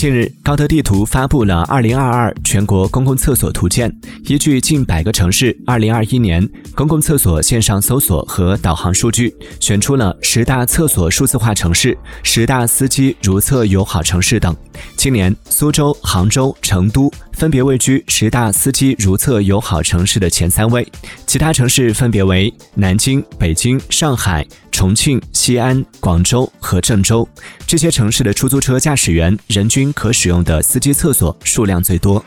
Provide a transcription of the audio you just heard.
近日，高德地图发布了《二零二二全国公共厕所图鉴》，依据近百个城市二零二一年公共厕所线上搜索和导航数据，选出了十大厕所数字化城市、十大司机如厕友好城市等。今年，苏州、杭州、成都分别位居十大司机如厕友好城市的前三位，其他城市分别为南京、北京、上海。重庆、西安、广州和郑州这些城市的出租车驾驶员人均可使用的司机厕所数量最多。